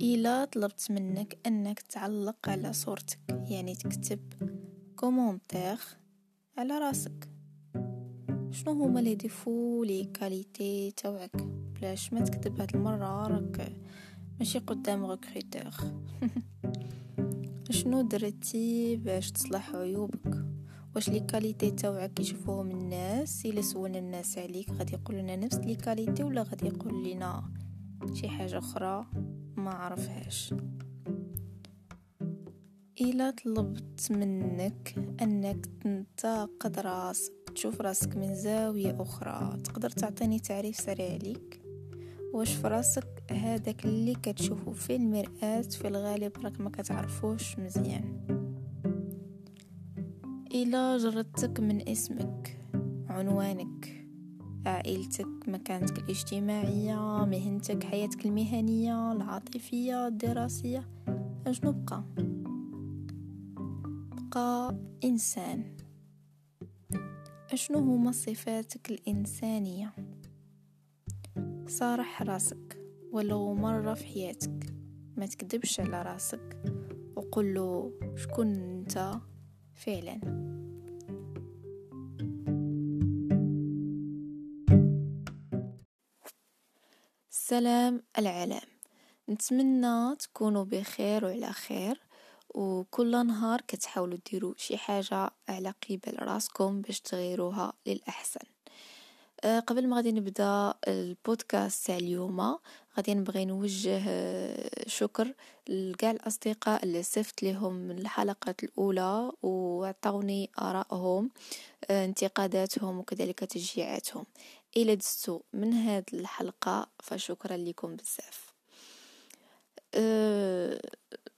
إلا طلبت منك أنك تعلق على صورتك يعني تكتب commentaire على راسك. شنو هما les défauts les qualités تاوعك بلاش ما تكتب هاد المرة راك ماشي قدام recruteur شنو درتي باش تصلح عيوبك؟ واش les qualités تاوعك يشوفوهم الناس؟ إلا سولنا الناس عليك غادي يقولوا لنا نفس les qualités ولا غادي يقول لنا شي حاجة أخرى ما عرفهاش. إلا طلبت منك أنك تنتقد راسك تشوف راسك من زاوية أخرى تقدر تعطيني تعريف سريع ليك؟ واش في راسك هذاك اللي كتشوفه في المرآة في الغالب راك ما كتعرفوش مزيان. إلا جردتك من اسمك عنوانك. عائلتك مكانتك الاجتماعية مهنتك حياتك المهنية العاطفية الدراسية. أشنو بقى بقى إنسان. أشنو هما صفاتك الإنسانية؟ صارح راسك ولو مرة في حياتك ما تكذبش على راسك وقل له شكون أنت فعلا. سلام العالم نتمنى تكونوا بخير وعلى خير وكل نهار كتحاولوا ديروا شي حاجة على قبل راسكم باش تغيروها للأحسن. أه قبل ما غادي نبدأ البودكاست تاع اليوم غادي نبغي نوجه آه، شكر لكاع الأصدقاء اللي صفت لهم الحلقة الأولى وعطوني آرائهم آه، انتقاداتهم وكذلك تشجيعاتهم. إلى دستو من هذه الحلقة فشكرا لكم بزاف. أه